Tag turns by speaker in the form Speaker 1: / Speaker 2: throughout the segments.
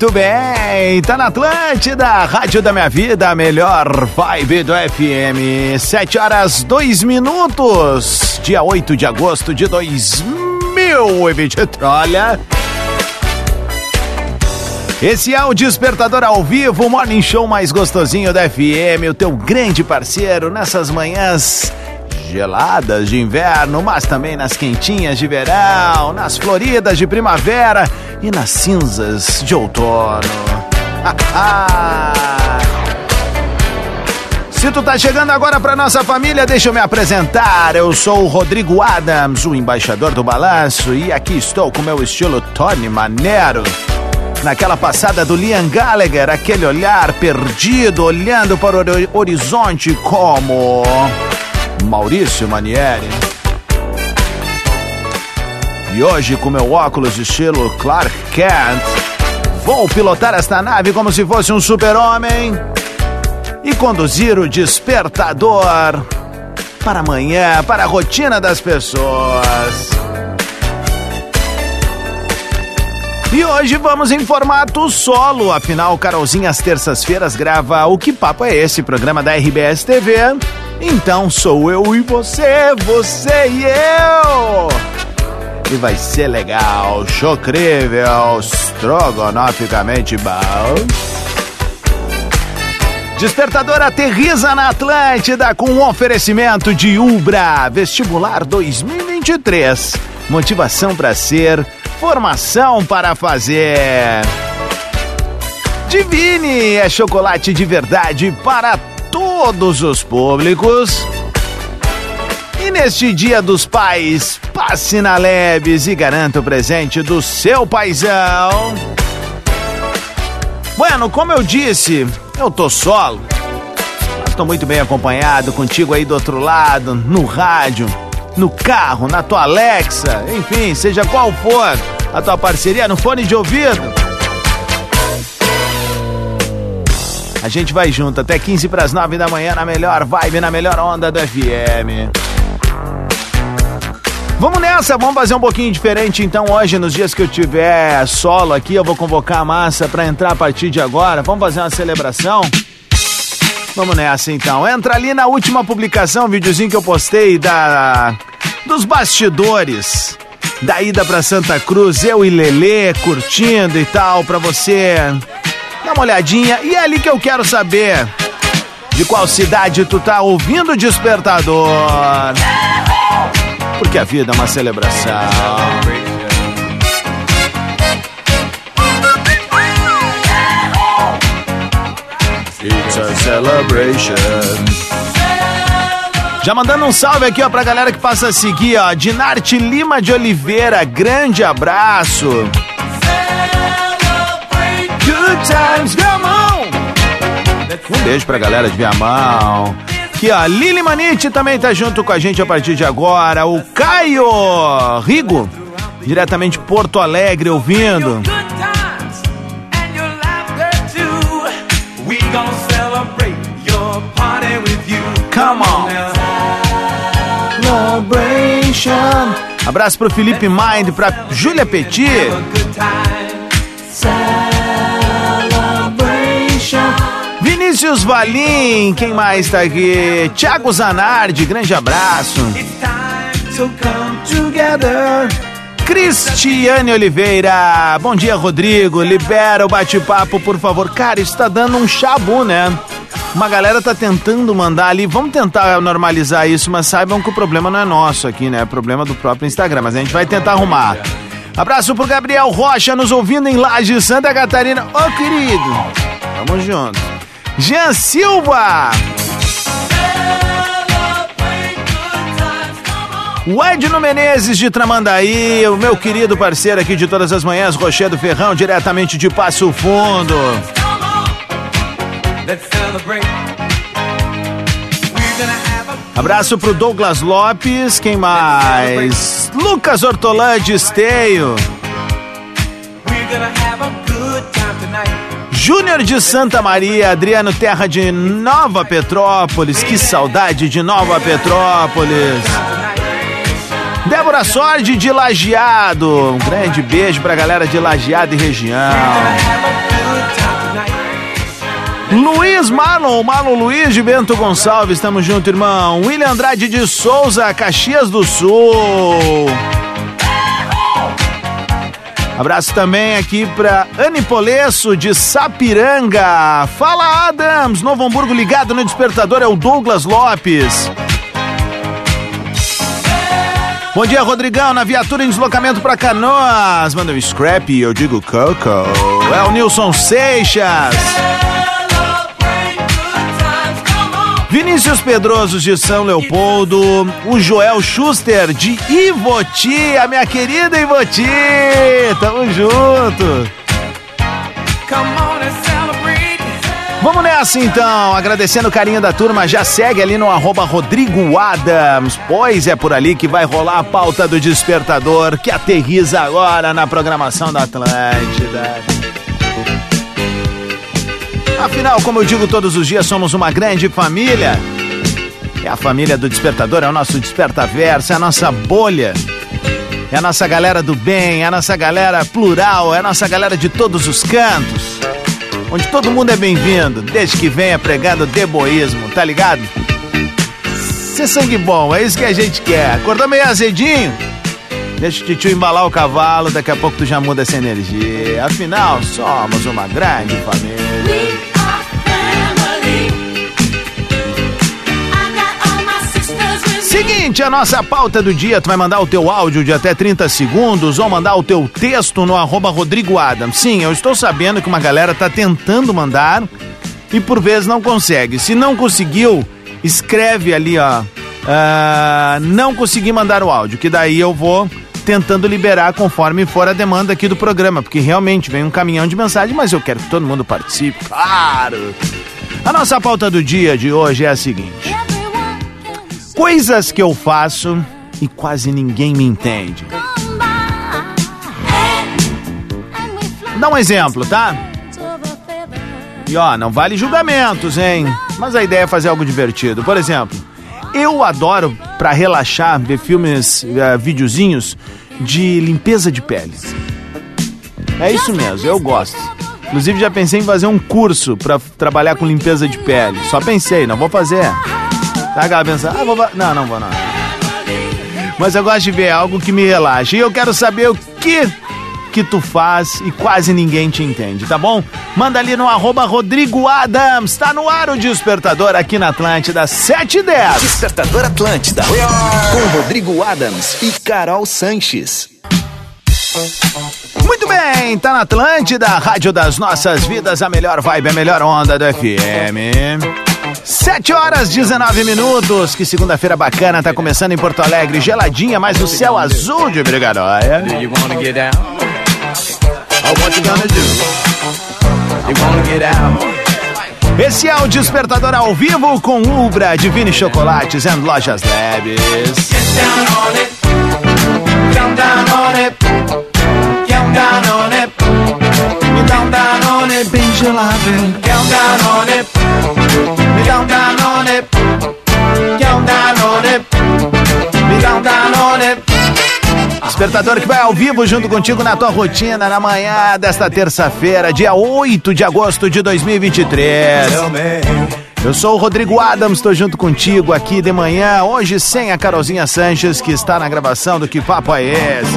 Speaker 1: Muito bem, tá na Atlântida, Rádio da Minha Vida, a melhor vibe do FM. 7 horas 2 minutos, dia 8 de agosto de 2023. Olha. Esse é o Despertador ao vivo, o morning show mais gostosinho da FM, o teu grande parceiro nessas manhãs geladas de inverno, mas também nas quentinhas de verão, nas floridas de primavera e nas cinzas de outono. Se tu tá chegando agora pra nossa família, deixa eu me apresentar. Eu sou o Rodrigo Adams, o embaixador do balanço, e aqui estou com meu estilo Tony Manero. Naquela passada do Liam Gallagher, aquele olhar perdido, olhando para o horizonte como Maurício Manieri. E hoje, com meu óculos de estilo Clark Kent, vou pilotar esta nave como se fosse um super-homem e conduzir o despertador para amanhã, para a rotina das pessoas. E hoje vamos em formato solo, afinal, Carolzinha às terças-feiras grava O Que Papo é Esse, programa da RBS TV. Então sou eu e você, você e eu. E vai ser legal, chocrível, estrogonoficamente bom. Despertador aterriza na Atlântida com um oferecimento de Ubra Vestibular 2023. Motivação para ser, formação para fazer. Divine é chocolate de verdade para todos os públicos. E neste Dia dos Pais, passe na Leves e garanta o presente do seu paizão. Bueno, como eu disse, eu tô solo. Mas tô muito bem acompanhado contigo aí do outro lado, no rádio, no carro, na tua Alexa, enfim, seja qual for a tua parceria no fone de ouvido. A gente vai junto até 15 para as 9 da manhã na melhor vibe, na melhor onda do FM. Vamos nessa, vamos fazer um pouquinho diferente então hoje, nos dias que eu tiver solo aqui, eu vou convocar a massa para entrar a partir de agora. Vamos fazer uma celebração? Vamos nessa então. Entra ali na última publicação, um videozinho que eu postei da dos bastidores da ida para Santa Cruz, eu e Lelê curtindo e tal, para você Dá uma olhadinha e é ali que eu quero saber de qual cidade tu tá ouvindo o despertador. Porque a vida é uma celebração. It's a celebration. Já mandando um salve aqui, ó, pra galera que passa a seguir, ó. Dinarte Lima de Oliveira, grande abraço. Good times! Um beijo pra galera de Viamão. Aqui, ó, Lili Manite também tá junto com a gente a partir de agora. O Caio Rigo, diretamente de Porto Alegre, ouvindo. Come on. Celebration. Abraço pro Felipe Mind, pra Júlia Petit. Vinícius Valim, quem mais tá aqui? Thiago Zanardi, grande abraço. Cristiane Oliveira, bom dia Rodrigo, libera o bate-papo por favor. Cara, isso tá dando um chabu, né? Uma galera tá tentando mandar ali, vamos tentar normalizar isso, mas saibam que o problema não é nosso aqui, né? É problema do próprio Instagram, mas a gente vai tentar arrumar. Abraço pro Gabriel Rocha, nos ouvindo em Laje, Santa Catarina. Ô, querido, tamo junto. Jean Silva. O Edno Menezes de Tramandaí, o meu querido parceiro aqui de todas as manhãs, Rochedo Ferrão, diretamente de Passo Fundo. Abraço pro Douglas Lopes, quem mais? Lucas Ortolã de Esteio. Júnior de Santa Maria, Adriano Terra de Nova Petrópolis, que saudade de Nova Petrópolis. Débora Sordi de Lajeado, um grande beijo pra galera de Lajeado e região. Luiz Marlon, Marlon Luiz de Bento Gonçalves, estamos junto, irmão. William Andrade de Souza, Caxias do Sul. Abraço também aqui pra Anne Polesso de Sapiranga. Fala Adams, Novo Hamburgo ligado no despertador é o Douglas Lopes. Bom dia, Rodrigão, na viatura em deslocamento para Canoas. Manda um scrap, eu digo Coco. É o Nilson Seixas. Vinícius Pedroso de São Leopoldo, o Joel Schuster de Ivoti, a minha querida Ivoti, tamo junto. Vamos nessa então, agradecendo o carinho da turma, já segue ali no arroba Rodrigo Adams, pois é por ali que vai rolar a pauta do despertador que aterriza agora na programação da Atlântida. Afinal, como eu digo todos os dias, somos uma grande família. É a família do Despertador, é o nosso Despertaverso, é a nossa bolha. É a nossa galera do bem, é a nossa galera plural, é a nossa galera de todos os cantos. Onde todo mundo é bem-vindo, desde que venha pregando deboísmo, tá ligado? Ser sangue bom, é isso que a gente quer. Acordou meio azedinho? Deixa o tio embalar o cavalo, daqui a pouco tu já muda essa energia. Afinal, somos uma grande família. Seguinte, a nossa pauta do dia, tu vai mandar o teu áudio de até 30 segundos ou mandar o teu texto no arroba Rodrigo Adam. Sim, eu estou sabendo que uma galera tá tentando mandar e por vezes não consegue. Se não conseguiu, escreve ali, ó. Uh, não consegui mandar o áudio, que daí eu vou tentando liberar conforme for a demanda aqui do programa, porque realmente vem um caminhão de mensagem, mas eu quero que todo mundo participe, claro. A nossa pauta do dia de hoje é a seguinte: Coisas que eu faço e quase ninguém me entende. Dá um exemplo, tá? E ó, não vale julgamentos, hein? Mas a ideia é fazer algo divertido. Por exemplo, eu adoro, para relaxar, ver filmes, uh, videozinhos de limpeza de pele. É isso mesmo, eu gosto. Inclusive já pensei em fazer um curso para trabalhar com limpeza de pele. Só pensei, não vou fazer. Tá, aquela ah, vou. Não, não vou não. Mas eu gosto de ver algo que me relaxa. E eu quero saber o que que tu faz e quase ninguém te entende, tá bom? Manda ali no arroba Rodrigo Adams. Tá no ar o Despertador aqui na Atlântida, 7 e 10.
Speaker 2: Despertador Atlântida. Com Rodrigo Adams e Carol Sanches.
Speaker 1: Muito bem, tá na Atlântida, Rádio das Nossas Vidas, a melhor vibe, a melhor onda do FM. 7 horas 19 minutos. Que segunda-feira bacana tá começando em Porto Alegre, geladinha, mas no céu azul de Brigaróia. Do you wanna get down? What you gonna do? You wanna get out? Esse é o Despertador ao vivo com Ubra, Divine Chocolates e Lojas Leves. Get down on it. Down, down on it. Get down on it. Down, down on it. Bem gelado. Me on it. Down down on it. Me down on it. Despertador que vai ao vivo junto contigo na tua rotina na manhã desta terça-feira, dia 8 de agosto de 2023. Eu sou o Rodrigo Adams, estou junto contigo aqui de manhã, hoje sem a Carolzinha Sanches, que está na gravação do Que Papo é Esse?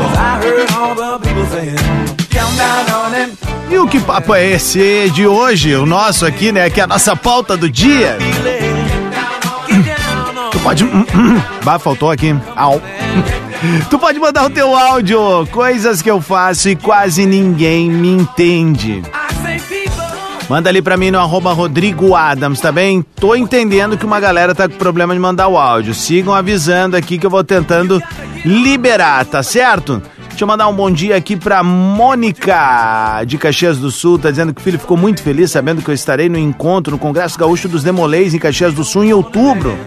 Speaker 1: E o Que Papo é Esse de hoje, o nosso aqui, né, que é a nossa pauta do dia. Tu pode... Bah, faltou aqui. Au. Tu pode mandar o teu áudio, coisas que eu faço e quase ninguém me entende. Manda ali pra mim no arroba Rodrigo Adams, tá bem? Tô entendendo que uma galera tá com problema de mandar o áudio. Sigam avisando aqui que eu vou tentando liberar, tá certo? Deixa eu mandar um bom dia aqui pra Mônica de Caxias do Sul. Tá dizendo que o filho ficou muito feliz sabendo que eu estarei no encontro no Congresso Gaúcho dos Demolês em Caxias do Sul em outubro.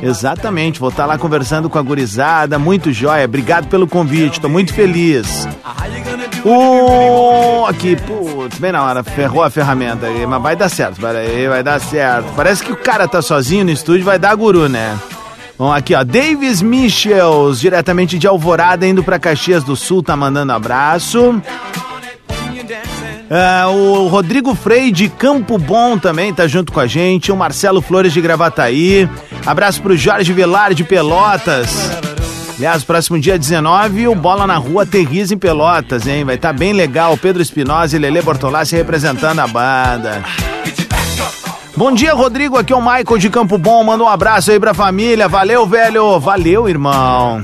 Speaker 1: Exatamente, vou estar lá conversando com a gurizada, muito jóia. Obrigado pelo convite, tô muito feliz. O aqui, putz, bem na hora, ferrou a ferramenta mas vai dar certo, vai, vai dar certo. Parece que o cara tá sozinho no estúdio, vai dar guru, né? Bom, aqui ó, Davis Michels, diretamente de Alvorada, indo para Caxias do Sul, tá mandando abraço. Uh, o Rodrigo Frei de Campo Bom também tá junto com a gente. O Marcelo Flores de Gravataí. Abraço pro Jorge Velar de Pelotas. Aliás, próximo dia 19, o Bola na Rua aterriza em Pelotas, hein? Vai estar tá bem legal. Pedro Espinosa e Lele Bortolassi representando a banda. Bom dia, Rodrigo. Aqui é o Michael de Campo Bom. Manda um abraço aí pra família. Valeu, velho. Valeu, irmão.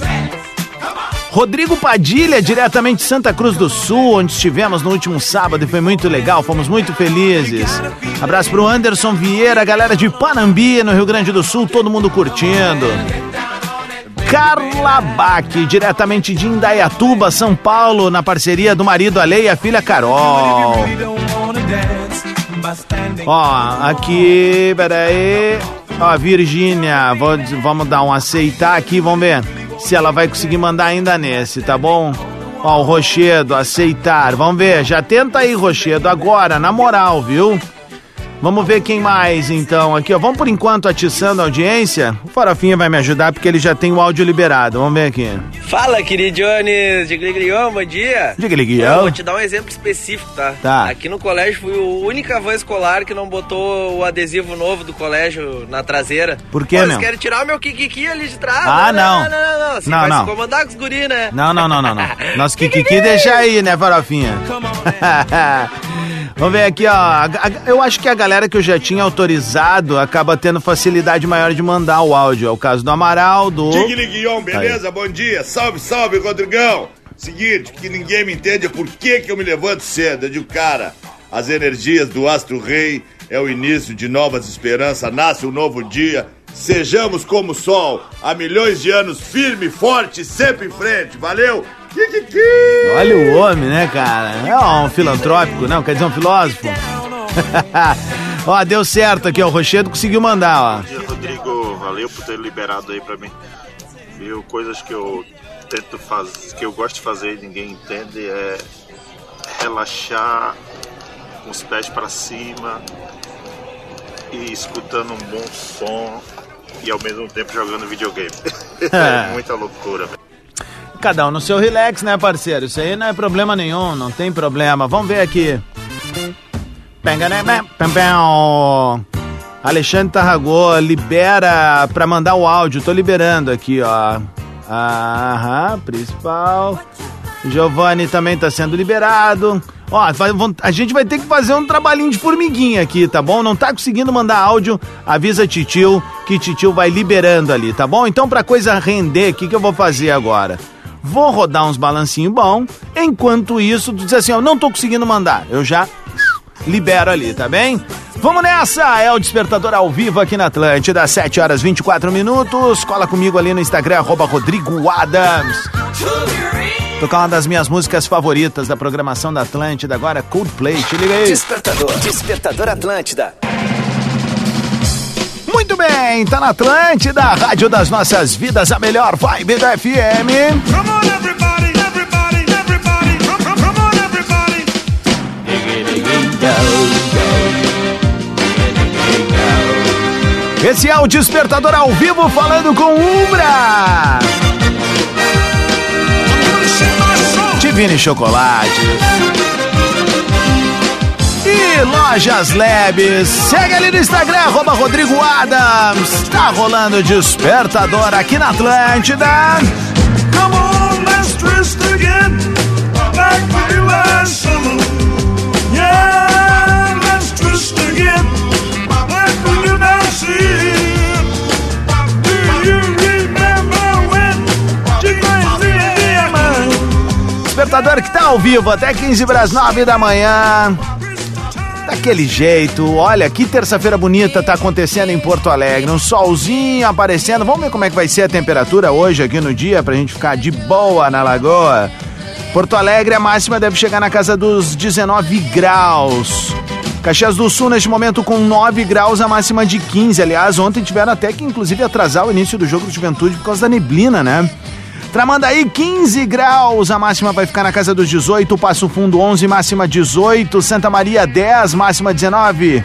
Speaker 1: Rodrigo Padilha, diretamente de Santa Cruz do Sul, onde estivemos no último sábado e foi muito legal, fomos muito felizes. Abraço pro Anderson Vieira, galera de Panambi, no Rio Grande do Sul, todo mundo curtindo. Carla Bach, diretamente de Indaiatuba, São Paulo, na parceria do marido Ale e a filha Carol. Ó, aqui, peraí. Ó, Virgínia, vamos dar um aceitar aqui, vamos ver se ela vai conseguir mandar ainda nesse, tá bom? Ó, o Rochedo, aceitar. Vamos ver, já tenta aí, Rochedo, agora, na moral, viu? Vamos ver quem mais, então. Aqui, ó. Vamos por enquanto atiçando a audiência. O Farofinha vai me ajudar porque ele já tem o áudio liberado. Vamos ver aqui.
Speaker 3: Fala, querido Jones. De Gligrion, bom dia.
Speaker 1: De Gligrion.
Speaker 3: Vou te dar um exemplo específico, tá?
Speaker 1: Tá.
Speaker 3: Aqui no colégio fui a única van escolar que não botou o adesivo novo do colégio na traseira.
Speaker 1: Por quê,
Speaker 3: Pô,
Speaker 1: meu?
Speaker 3: Eles querem tirar o meu kikiki ali de trás.
Speaker 1: Ah, não.
Speaker 3: Não, não, não. não. Assim
Speaker 1: não,
Speaker 3: vai
Speaker 1: não.
Speaker 3: se incomodar com os guri, né?
Speaker 1: Não, não, não, não, não. Nosso Kikiki deixa aí, né, Farofinha? Vamos ver aqui, ó. Eu acho que a galera que eu já tinha autorizado acaba tendo facilidade maior de mandar o áudio. É o caso do Amaral, do.
Speaker 4: Tigre Guion, beleza? Aí. Bom dia. Salve, salve, Rodrigão. Seguinte, que ninguém me entende é por que, que eu me levanto cedo. Eu digo, cara, as energias do Astro Rei é o início de novas esperanças, nasce um novo dia. Sejamos como o sol, há milhões de anos, firme, forte, sempre em frente. Valeu!
Speaker 1: Olha o homem, né, cara? É um filantrópico, não? Quer dizer, um filósofo? ó, deu certo aqui, ó. O Rochedo conseguiu mandar, ó.
Speaker 5: Bom dia, Rodrigo. Valeu por ter liberado aí pra mim. Viu? Coisas que eu tento fazer, que eu gosto de fazer e ninguém entende é relaxar com os pés para cima e escutando um bom som e ao mesmo tempo jogando videogame. é muita loucura, velho.
Speaker 1: Cada um no seu relax, né, parceiro? Isso aí não é problema nenhum, não tem problema. Vamos ver aqui. Alexandre Tarragô, libera pra mandar o áudio. Tô liberando aqui, ó. Aham, principal. Giovanni também tá sendo liberado. Ó, a gente vai ter que fazer um trabalhinho de formiguinha aqui, tá bom? Não tá conseguindo mandar áudio? Avisa Titio que Titio vai liberando ali, tá bom? Então, pra coisa render, o que, que eu vou fazer agora? Vou rodar uns balancinhos bom. Enquanto isso, tu diz assim, ó, não tô conseguindo mandar. Eu já libero ali, tá bem? Vamos nessa! É o Despertador ao vivo aqui na Atlântida, 7 horas 24 minutos. Cola comigo ali no Instagram, arroba Rodrigo Adams. Tocar uma das minhas músicas favoritas da programação da Atlântida agora, Coldplay. Te liga aí.
Speaker 2: Despertador, Despertador Atlântida.
Speaker 1: Muito bem, tá na Atlântida, Rádio das Nossas Vidas, a melhor vibe da FM. Come on, everybody, everybody, everybody. Come, come on, everybody. Esse é o Despertador ao vivo falando com Umbra. Divine Chocolates e Lojas Labs. Segue ali no Instagram, arroba Rodrigo Adams. Tá rolando despertador aqui na Atlântida. Come on, let's twist again. To you last summer. Yeah, let's twist again. Back to you last Despertador que tá ao vivo até 15 para as 9 da manhã. Daquele jeito, olha que terça-feira bonita tá acontecendo em Porto Alegre. Um solzinho aparecendo. Vamos ver como é que vai ser a temperatura hoje aqui no dia pra gente ficar de boa na lagoa. Porto Alegre, a máxima deve chegar na casa dos 19 graus. Caxias do Sul, neste momento, com 9 graus, a máxima de 15. Aliás, ontem tiveram até que, inclusive, atrasar o início do jogo do Juventude por causa da neblina, né? Tramandaí, 15 graus, a máxima vai ficar na casa dos 18. Passo Fundo, 11, máxima 18. Santa Maria, 10, máxima 19.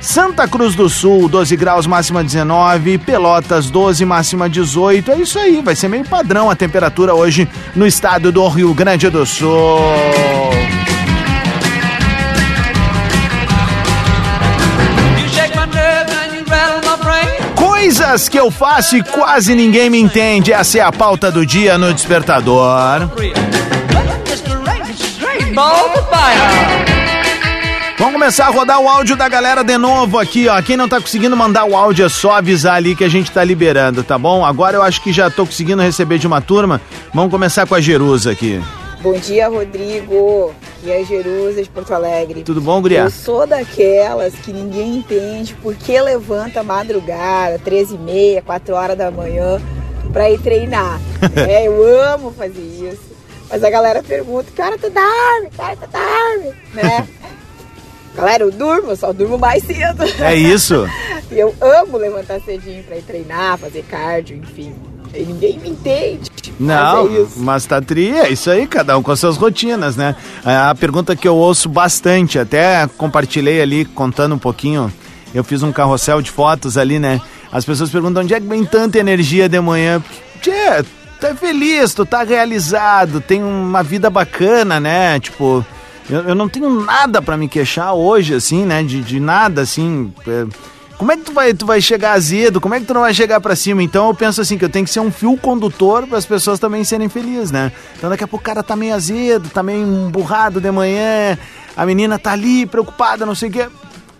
Speaker 1: Santa Cruz do Sul, 12 graus, máxima 19. Pelotas, 12, máxima 18. É isso aí, vai ser meio padrão a temperatura hoje no estado do Rio Grande do Sul. Coisas que eu faço e quase ninguém me entende. Essa é a pauta do dia no Despertador. Vamos começar a rodar o áudio da galera de novo aqui, ó. Quem não tá conseguindo mandar o áudio é só avisar ali que a gente tá liberando, tá bom? Agora eu acho que já tô conseguindo receber de uma turma. Vamos começar com a Jerusa aqui.
Speaker 6: Bom dia, Rodrigo. E a Jerusa de Porto Alegre.
Speaker 1: Tudo bom, Guria?
Speaker 6: Eu sou daquelas que ninguém entende por que levanta madrugada, 13 e meia, 4 horas da manhã, pra ir treinar. é, eu amo fazer isso. Mas a galera pergunta, que hora tu dorme? Que hora tu dorme? Né? Galera, eu durmo, eu só durmo mais cedo.
Speaker 1: É isso?
Speaker 6: e eu amo levantar cedinho pra ir treinar, fazer cardio, enfim. Ninguém me entende.
Speaker 1: Não,
Speaker 6: Mas é
Speaker 1: mas tá tri, é isso aí, cada um com as suas rotinas, né? A pergunta que eu ouço bastante, até compartilhei ali contando um pouquinho, eu fiz um carrossel de fotos ali, né? As pessoas perguntam onde é que vem tanta energia de manhã. Tchê, tu é feliz, tu tá realizado, tem uma vida bacana, né? Tipo, eu, eu não tenho nada pra me queixar hoje, assim, né? De, de nada, assim. é, como é que tu vai, tu vai chegar azedo? Como é que tu não vai chegar pra cima? Então eu penso assim que eu tenho que ser um fio condutor para as pessoas também serem felizes, né? Então daqui a pouco o cara tá meio azedo, tá meio emburrado de manhã, a menina tá ali preocupada, não sei o quê.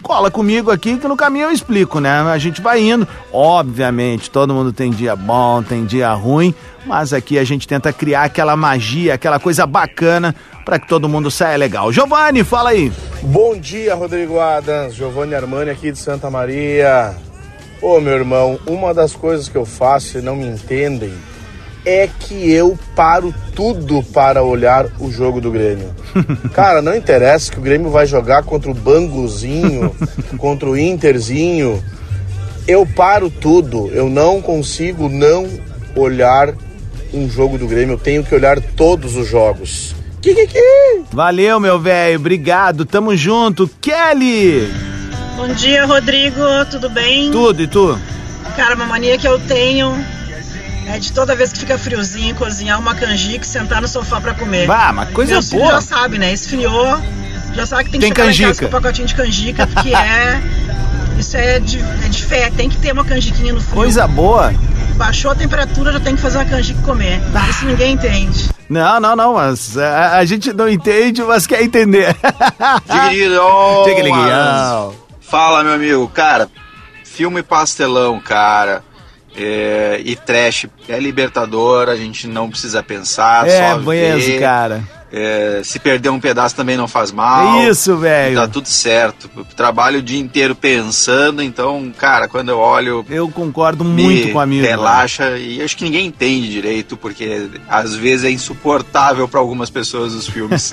Speaker 1: Cola comigo aqui que no caminho eu explico, né? A gente vai indo. Obviamente, todo mundo tem dia bom, tem dia ruim, mas aqui a gente tenta criar aquela magia, aquela coisa bacana para que todo mundo saia legal. Giovanni, fala aí.
Speaker 7: Bom dia, Rodrigo Adams, Giovanni Armani aqui de Santa Maria. Ô meu irmão, uma das coisas que eu faço e não me entendem é que eu paro tudo para olhar o jogo do Grêmio. Cara, não interessa que o Grêmio vai jogar contra o Banguzinho, contra o Interzinho. Eu paro tudo, eu não consigo não olhar um jogo do Grêmio, eu tenho que olhar todos os jogos. Kikiki!
Speaker 1: Valeu, meu velho. Obrigado. Tamo junto. Kelly!
Speaker 8: Bom dia, Rodrigo. Tudo bem?
Speaker 1: Tudo e tu?
Speaker 8: Cara, uma mania que eu tenho é de toda vez que fica friozinho, cozinhar uma canjica e sentar no sofá pra comer.
Speaker 1: Vá, mas coisa
Speaker 8: Meu filho
Speaker 1: boa.
Speaker 8: já sabe, né? Esfriou, já sabe que tem que
Speaker 1: Tem
Speaker 8: chegar lá em casa
Speaker 1: canjica.
Speaker 8: com um pacotinho de canjica, porque é... Isso é de, é de fé, tem que ter uma canjiquinha no frio.
Speaker 1: Coisa boa.
Speaker 8: Baixou a temperatura, já tem que fazer uma canjica e comer.
Speaker 1: Ah.
Speaker 8: Isso ninguém entende.
Speaker 1: Não, não, não, mas a, a gente não entende, mas quer entender.
Speaker 9: Digriguilhão. Fala, meu amigo. Cara, filme pastelão, cara. É, e trash é libertador, a gente não precisa pensar,
Speaker 1: É,
Speaker 9: só ver.
Speaker 1: cara.
Speaker 9: É, se perder um pedaço também não faz mal.
Speaker 1: É isso, velho.
Speaker 9: Tá tudo certo. Eu trabalho o dia inteiro pensando, então, cara, quando eu olho.
Speaker 1: Eu concordo muito com o amigo.
Speaker 9: Relaxa e acho que ninguém entende direito, porque às vezes é insuportável para algumas pessoas os filmes.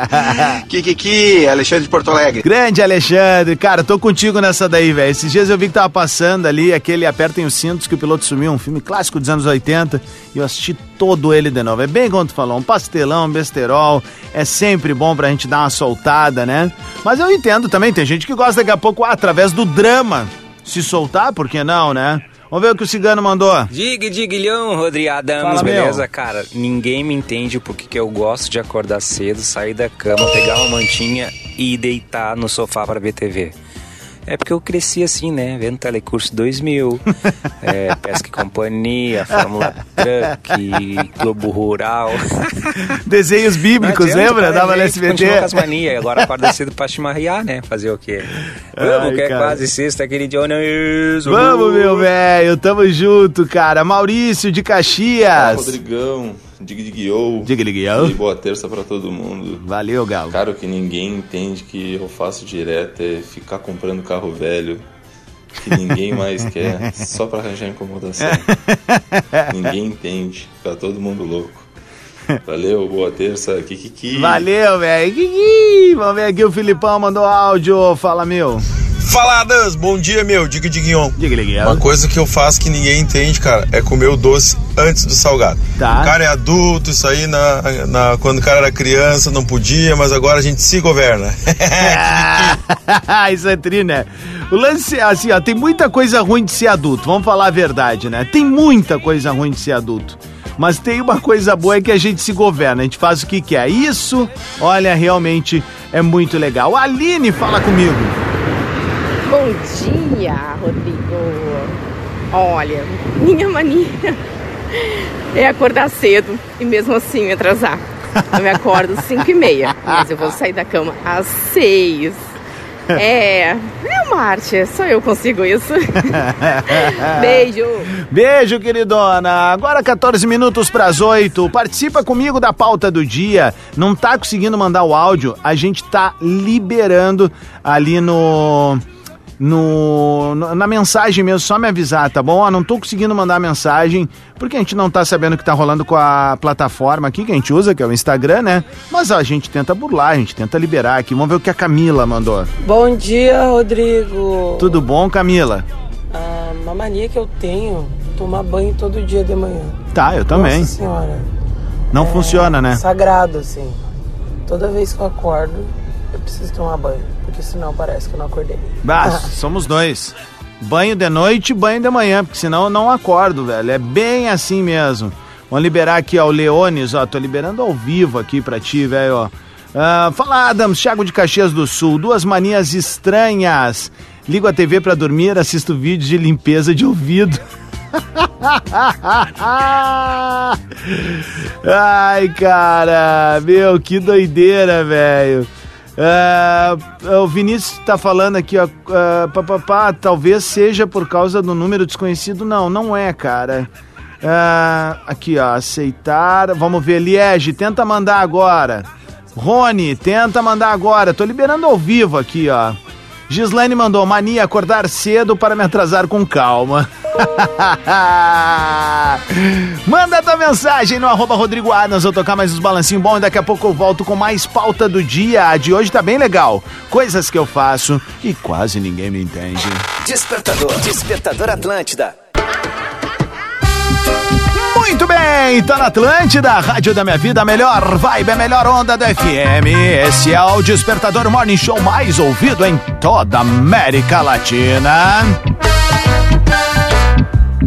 Speaker 9: Kikiki, Alexandre de Porto Alegre.
Speaker 1: Grande Alexandre, cara, tô contigo nessa daí, velho. Esses dias eu vi que tava passando ali aquele Apertem os Cintos que o piloto sumiu, um filme clássico dos anos 80, e eu assisti todo ele de novo. É bem como tu falou, um pastelão, um besterol, é sempre bom pra gente dar uma soltada, né? Mas eu entendo também, tem gente que gosta daqui a pouco, ah, através do drama, se soltar, por que não, né? Vamos ver o que o cigano mandou.
Speaker 10: Diga, digilhão, Rodrigo Adams,
Speaker 1: Fala, meu.
Speaker 10: beleza? Cara, ninguém me entende porque que eu gosto de acordar cedo, sair da cama, pegar uma mantinha e deitar no sofá para ver TV. É porque eu cresci assim, né? Vendo Telecurso 2000, é, Pesca e Companhia, Fórmula Truck, Globo Rural.
Speaker 1: Desenhos bíblicos, lembra?
Speaker 10: cara,
Speaker 1: Dava
Speaker 10: a
Speaker 1: no
Speaker 10: gente Continua com as
Speaker 1: SBT.
Speaker 10: manias. Agora acorda cedo pra chimarrear, né? Fazer o quê?
Speaker 1: Ai,
Speaker 10: Vamos, que é
Speaker 1: cara.
Speaker 10: quase sexta, aquele dia honesto.
Speaker 1: Vamos, meu velho, tamo junto, cara. Maurício de Caxias.
Speaker 11: Rodrigão. Dig Dig Yo.
Speaker 1: Dig Dig Yo.
Speaker 11: E boa terça pra todo mundo.
Speaker 1: Valeu, Galo.
Speaker 11: Cara, o que ninguém entende que eu faço direto é ficar comprando carro velho que ninguém mais quer, só pra arranjar incomodação. ninguém entende, fica todo mundo louco. Valeu, boa terça, Kikiki.
Speaker 1: Valeu, velho. Kiki. Vamos ver aqui, o Filipão mandou áudio. Fala, meu.
Speaker 12: Faladas, bom dia, meu. Diga, Diguinhon.
Speaker 1: Diga.
Speaker 12: Uma coisa que eu faço que ninguém entende, cara, é comer o doce antes do salgado.
Speaker 1: Tá.
Speaker 12: O cara é adulto, isso aí na, na, quando o cara era criança não podia, mas agora a gente se governa.
Speaker 1: isso é tri, né? O lance é assim, ó, tem muita coisa ruim de ser adulto, vamos falar a verdade, né? Tem muita coisa ruim de ser adulto. Mas tem uma coisa boa é que a gente se governa, a gente faz o que quer. Isso, olha, realmente é muito legal. A Aline fala comigo.
Speaker 13: Bom dia, Rodrigo. Olha, minha mania é acordar cedo e mesmo assim me atrasar. Eu me acordo 5 e meia, mas eu vou sair da cama às 6. É, é uma arte, só eu consigo isso. Beijo.
Speaker 1: Beijo, queridona. Agora 14 minutos para as 8. Participa comigo da pauta do dia. Não tá conseguindo mandar o áudio? A gente tá liberando ali no no, na mensagem mesmo, só me avisar, tá bom? Ó, não tô conseguindo mandar mensagem, porque a gente não tá sabendo o que tá rolando com a plataforma aqui que a gente usa, que é o Instagram, né? Mas ó, a gente tenta burlar, a gente tenta liberar aqui. Vamos ver o que a Camila mandou.
Speaker 14: Bom dia, Rodrigo.
Speaker 1: Tudo bom, Camila?
Speaker 14: Ah, uma mania que eu tenho, tomar banho todo dia de manhã.
Speaker 1: Tá, eu também.
Speaker 14: Nossa senhora.
Speaker 1: Não é funciona, né?
Speaker 14: Sagrado, assim. Toda vez que eu acordo, eu preciso tomar banho porque senão parece que eu não acordei.
Speaker 1: Bah, somos dois. Banho de noite e banho de manhã, porque senão eu não acordo, velho. É bem assim mesmo. Vamos liberar aqui, ó, o Leones, ó. Tô liberando ao vivo aqui pra ti, velho, ó. Uh, fala, Adams, Thiago de Caxias do Sul. Duas manias estranhas. Ligo a TV pra dormir, assisto vídeos de limpeza de ouvido. Ai, cara, meu, que doideira, velho. Uh, o Vinícius está falando aqui, ó, pá, talvez seja por causa do número desconhecido. Não, não é, cara. Aqui, ó, aceitar. Vamos ver, Liege, tenta mandar agora. Rony, tenta mandar agora. Tô liberando ao vivo aqui, ó. Gislaine mandou mania acordar cedo para me atrasar com calma. Manda tua mensagem no arroba Rodrigo Adams, vou tocar mais uns balancinhos bons e daqui a pouco eu volto com mais pauta do dia. A de hoje tá bem legal. Coisas que eu faço e quase ninguém me entende.
Speaker 2: Despertador, Despertador Atlântida.
Speaker 1: Muito bem, tá na Atlântida, Rádio da Minha Vida, a melhor vibe, a melhor onda do FM. Esse é o Despertador Morning Show mais ouvido em toda a América Latina.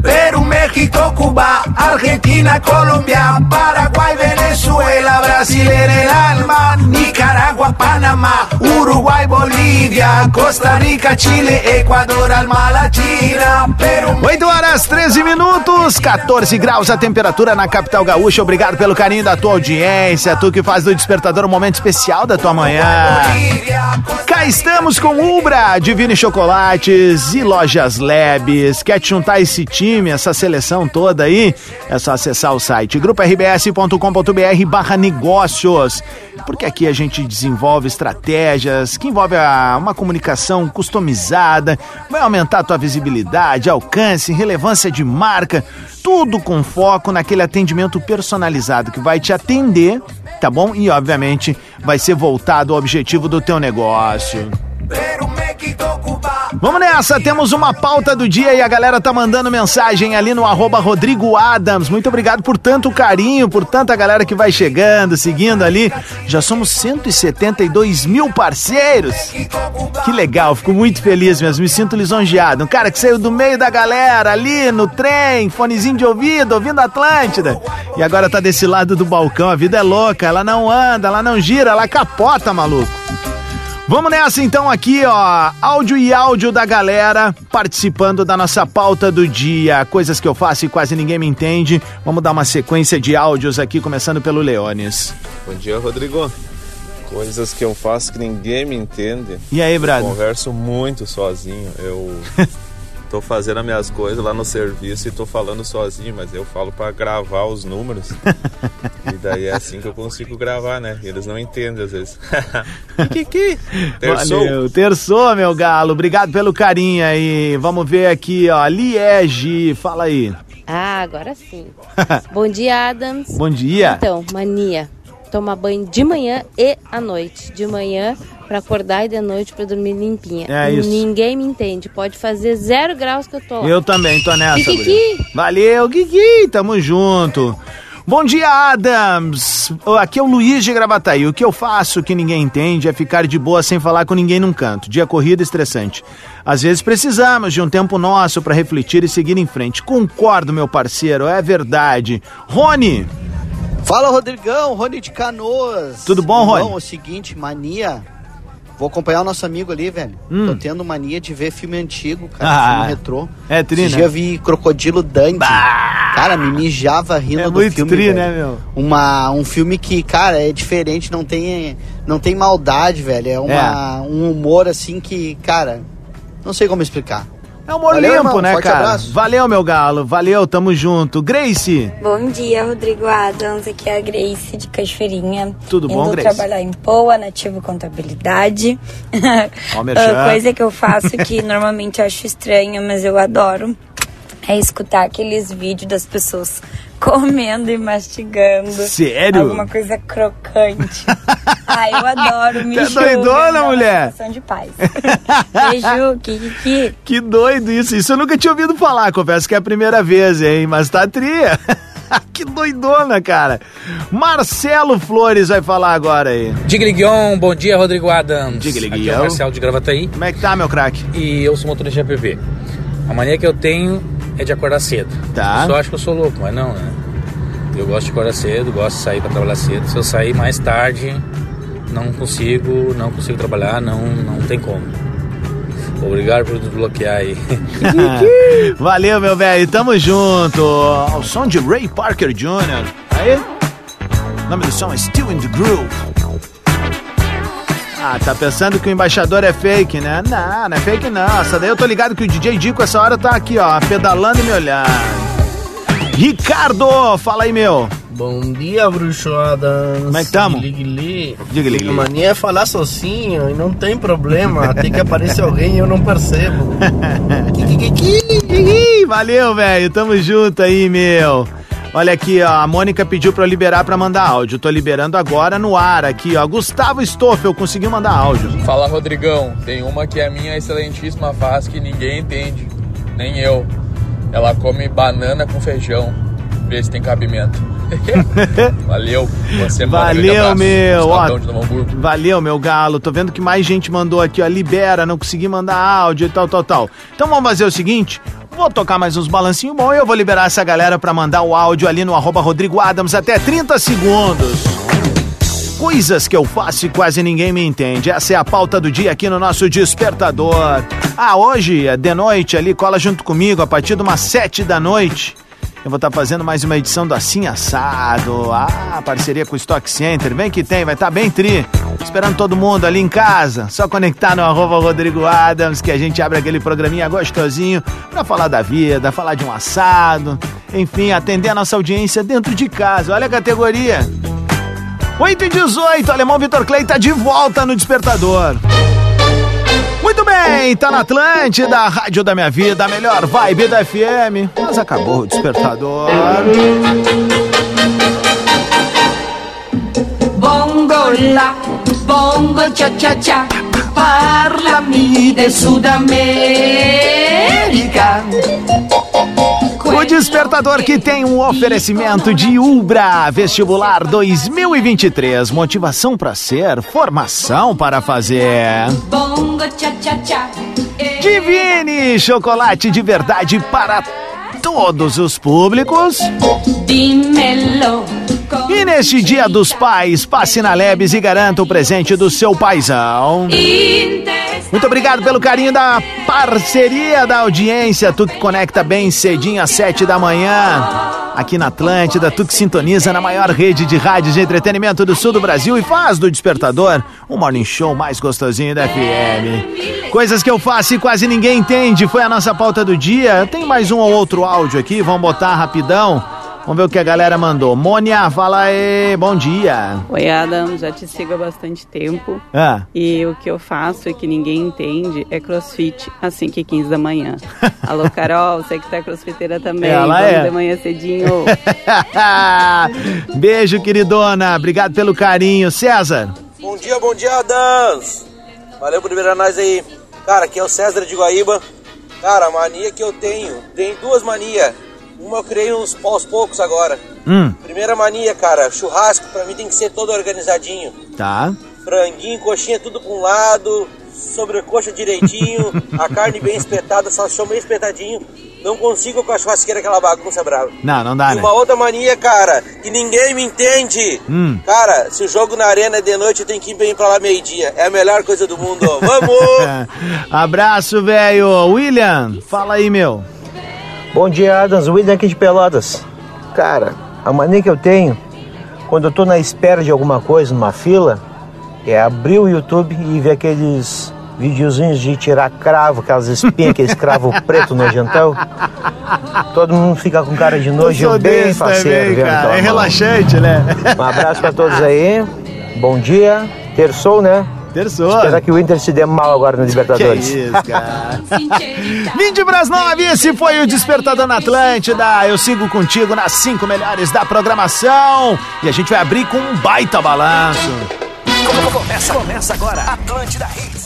Speaker 15: Peru, México, Cuba, Argentina, Colombia, Paraguay, Venezuela, Brasil en el alma, Nicaragua, Panamá, Uruguay, Bolívia, Costa Rica, Chile, Equador, Alma Latina, Peru.
Speaker 1: 8 horas 13 minutos, 14 graus a temperatura na capital gaúcha. Obrigado pelo carinho da tua audiência, tu que faz do despertador um momento especial da tua manhã. Cá estamos com Ubra, Divine Chocolates e Lojas Labs. Quer te juntar esse time, essa seleção toda aí? É só acessar o site grupo-rbs.com.br barra negócios. Porque aqui a gente desenvolve estratégias que envolvem uma comunicação customizada, vai aumentar a tua visibilidade, alcance, relevância de marca, tudo com foco naquele atendimento personalizado que vai te atender, tá bom? E obviamente vai ser voltado ao objetivo do teu negócio. Vamos nessa, temos uma pauta do dia e a galera tá mandando mensagem ali no arroba Rodrigo Adams. Muito obrigado por tanto carinho, por tanta galera que vai chegando, seguindo ali. Já somos 172 mil parceiros. Que legal, fico muito feliz mesmo, me sinto lisonjeado. Um cara que saiu do meio da galera ali no trem, fonezinho de ouvido, ouvindo Atlântida. E agora tá desse lado do balcão, a vida é louca, ela não anda, ela não gira, ela capota, maluco. Vamos nessa então aqui, ó, áudio e áudio da galera participando da nossa pauta do dia, coisas que eu faço e quase ninguém me entende. Vamos dar uma sequência de áudios aqui, começando pelo Leones.
Speaker 16: Bom dia, Rodrigo. Coisas que eu faço que ninguém me entende.
Speaker 1: E aí, Brad?
Speaker 16: Eu converso muito sozinho. Eu tô fazendo as minhas coisas lá no serviço e tô falando sozinho, mas eu falo pra gravar os números. e daí é assim que eu consigo gravar, né? Eles não entendem às vezes. Kiki! Terçou.
Speaker 1: Valeu, terçou, meu galo. Obrigado pelo carinho aí. Vamos ver aqui, ó. Liege, fala aí.
Speaker 17: Ah, agora sim. Bom dia, Adams.
Speaker 1: Bom dia.
Speaker 17: Então, mania. Tomar banho de manhã e à noite. De manhã pra acordar e de noite pra dormir limpinha.
Speaker 1: É isso.
Speaker 17: Ninguém me entende. Pode fazer zero graus que eu tô. lá.
Speaker 1: Eu também tô nessa.
Speaker 17: Kiki.
Speaker 1: guria. Valeu, Kiki, tamo junto. Bom dia, Adams. Aqui é o Luiz de Gravataí. O que eu faço que ninguém entende é ficar de boa sem falar com ninguém num canto. Dia corrida estressante. Às vezes precisamos de um tempo nosso pra refletir e seguir em frente. Concordo, meu parceiro, é verdade. Rony,
Speaker 18: Fala, Rodrigão, Rony de Canoas.
Speaker 1: Tudo bom, Rony?
Speaker 18: Irmão, é o seguinte, mania. Vou acompanhar o nosso amigo ali, velho.
Speaker 1: Hum.
Speaker 18: Tô tendo mania de ver filme antigo, cara,
Speaker 1: Ah,
Speaker 18: filme retrô.
Speaker 1: é tri,
Speaker 18: Esse
Speaker 1: né?
Speaker 18: dia vi Crocodilo Dundee. Cara, me mijava rindo
Speaker 1: É
Speaker 18: do
Speaker 1: muito
Speaker 18: filme,
Speaker 1: tri,
Speaker 18: velho.
Speaker 1: né, meu?
Speaker 18: Uma, um filme que, cara, é diferente, não tem, não tem maldade, velho. É, uma, um humor, assim, que, cara, não sei como explicar.
Speaker 1: É humor
Speaker 18: Valeu,
Speaker 1: limpo,
Speaker 18: irmão.
Speaker 1: né,
Speaker 18: Forte
Speaker 1: cara?
Speaker 18: abraço.
Speaker 1: Valeu, meu galo. Valeu, tamo junto. Grace,
Speaker 19: Bom dia, Rodrigo Adams. Aqui é a Grace de Cachoeirinha.
Speaker 1: Tudo bom,
Speaker 19: Indo
Speaker 1: Grace?
Speaker 19: trabalhar em Poa, Nativo Contabilidade.
Speaker 1: Ó, merchan.
Speaker 19: Ah, Coisa que eu faço que normalmente eu acho estranha, mas eu adoro. É escutar aqueles vídeos das pessoas comendo e mastigando.
Speaker 1: Sério?
Speaker 19: Alguma coisa crocante. Ai, eu adoro, me
Speaker 1: Tá doidona, mulher?
Speaker 19: sensação de paz. Beijo, Kiki.
Speaker 1: Que doido isso. Isso eu nunca tinha ouvido falar. Confesso que é a primeira vez, hein? Mas tá tria. que doidona, cara. Marcelo Flores vai falar agora aí.
Speaker 20: Digliguion, bom dia, Rodrigo Adams.
Speaker 1: Digliguion.
Speaker 20: Aqui é o Marcelo de Gravataí.
Speaker 1: Como é que tá, meu craque?
Speaker 20: E eu sou motorista de APP. A mania que eu tenho é de acordar cedo.
Speaker 1: Tá.
Speaker 20: O pessoal acha que eu sou louco, mas não, né? Eu gosto de acordar cedo, gosto de sair para trabalhar cedo. Se eu sair mais tarde, não consigo, não consigo trabalhar, não, não tem como. Obrigado por desbloquear aí.
Speaker 1: Valeu, meu velho. Tamo junto. Ao som de Ray Parker Jr. Aí. O nome do som é Still in the Groove. Ah, tá pensando que o embaixador é fake, né? Não, não é fake não. Essa daí eu tô ligado que o DJ Dico essa hora tá aqui, ó, pedalando e me olhando. Ricardo, fala aí, meu.
Speaker 21: Bom dia, bruxoadas.
Speaker 1: Como é que tamo?
Speaker 21: Gli, gli.
Speaker 1: Diga, gli, gli.
Speaker 21: A mania é falar sozinho e não tem problema. Tem que aparecer alguém e eu não percebo.
Speaker 1: Valeu, velho. Tamo junto aí, meu. Olha aqui, ó. A Mônica pediu pra eu liberar pra mandar áudio. Tô liberando agora no ar aqui, ó. Gustavo Stoffel conseguiu mandar áudio.
Speaker 22: Fala Rodrigão, tem uma que a minha excelentíssima faz que ninguém entende, nem eu. Ela come banana com feijão, vê se tem cabimento. Valeu, você um
Speaker 1: Valeu, meu. Ó, valeu, meu galo. Tô vendo que mais gente mandou aqui, ó. Libera, não consegui mandar áudio e tal, tal, tal. Então vamos fazer o seguinte. Vou tocar mais uns balancinhos bons e eu vou liberar essa galera pra mandar o áudio ali no arroba Rodrigo Adams até 30 segundos. Coisas que eu faço e quase ninguém me entende. Essa é a pauta do dia aqui no nosso Despertador. Ah, hoje, é de noite ali, cola junto comigo a partir de umas sete da noite. Eu vou estar fazendo mais uma edição do Assim Assado. Ah, parceria com o Stock Center. Vem que tem, vai estar bem tri. Esperando todo mundo ali em casa. Só conectar no arroba Rodrigo Adams que a gente abre aquele programinha gostosinho pra falar da vida, falar de um assado. Enfim, atender a nossa audiência dentro de casa. Olha a categoria. 8 e 18, Alemão Vitor Clay tá de volta no Despertador. Muito bem, tá na Atlântida, rádio da minha vida, a melhor vibe da FM. Mas acabou o Despertador.
Speaker 15: Bongo la, bongo cha cha cha, parlami de Sudamérica.
Speaker 1: O Despertador que tem um oferecimento de Ubra Vestibular 2023. Motivação para ser, formação para fazer.
Speaker 15: Cha.
Speaker 1: Divine chocolate de verdade para todos os públicos. E neste Dia dos Pais, passe na Lebes e garanta o presente do seu paizão. Muito obrigado pelo carinho da parceria da audiência. Tu que conecta bem cedinho às sete da manhã. aqui na Atlântida, tu que sintoniza na maior rede de rádios de entretenimento do sul do Brasil e faz do Despertador o morning show mais gostosinho da FM. Coisas que eu faço e quase ninguém entende, foi a nossa pauta do dia. Tem mais um ou outro áudio aqui, vamos botar rapidão. Vamos ver o que a galera mandou. Mônia, fala aí, bom dia.
Speaker 23: Oi, Adam, já te sigo há bastante tempo.
Speaker 1: Ah.
Speaker 23: E o que eu faço e que ninguém entende é crossfit às 5 e 15 da manhã. Alô, Carol, você que tá crossfiteira também.
Speaker 1: Ela
Speaker 23: Vamos
Speaker 1: é.
Speaker 23: de manhã cedinho.
Speaker 1: Beijo, queridona. Obrigado pelo carinho. César.
Speaker 24: Bom dia, bom dia, Adams. Valeu por liberar nós aí. Cara, aqui é o César de Guaíba. Cara, a mania que eu tenho, tem duas manias. Uma eu criei uns aos poucos agora.
Speaker 1: Hum,
Speaker 24: Primeira mania, cara, churrasco pra mim tem que ser todo organizadinho.
Speaker 1: tá.
Speaker 24: Franguinho, coxinha tudo pra um lado, sobrecoxa direitinho, a carne bem espetada, salsichão bem espetadinho. Não consigo com a churrasqueira aquela bagunça brava.
Speaker 1: Não, não dá,
Speaker 24: e
Speaker 1: né?
Speaker 24: uma outra mania, cara, que ninguém me entende.
Speaker 1: Hum.
Speaker 24: Cara, se o jogo na arena é de noite, eu tenho que ir pra lá meio-dia. É a melhor coisa do mundo. Vamos!
Speaker 1: Abraço, velho. William, fala aí, meu.
Speaker 25: Bom dia, Adams. William aqui de Pelotas. Cara, a mania que eu tenho, quando eu tô na espera de alguma coisa, numa fila, é abrir o YouTube e ver aqueles videozinhos de tirar cravo, aquelas espinhas, aqueles cravo preto nojentão. Todo mundo fica com cara de nojo, bem faceiro.
Speaker 1: também,
Speaker 25: vendo
Speaker 1: cara. É relaxante, né?
Speaker 25: Um abraço pra todos aí. Bom dia. Terçou, né?
Speaker 1: Terçou.
Speaker 25: Que o Inter se dê mal agora no Libertadores.
Speaker 1: Que isso, cara. 20 pras 9, esse foi o Despertador na Atlântida. Eu sigo contigo nas cinco melhores da programação. E a gente vai abrir com um baita balanço.
Speaker 2: Começa, começa agora. Atlântida Hits.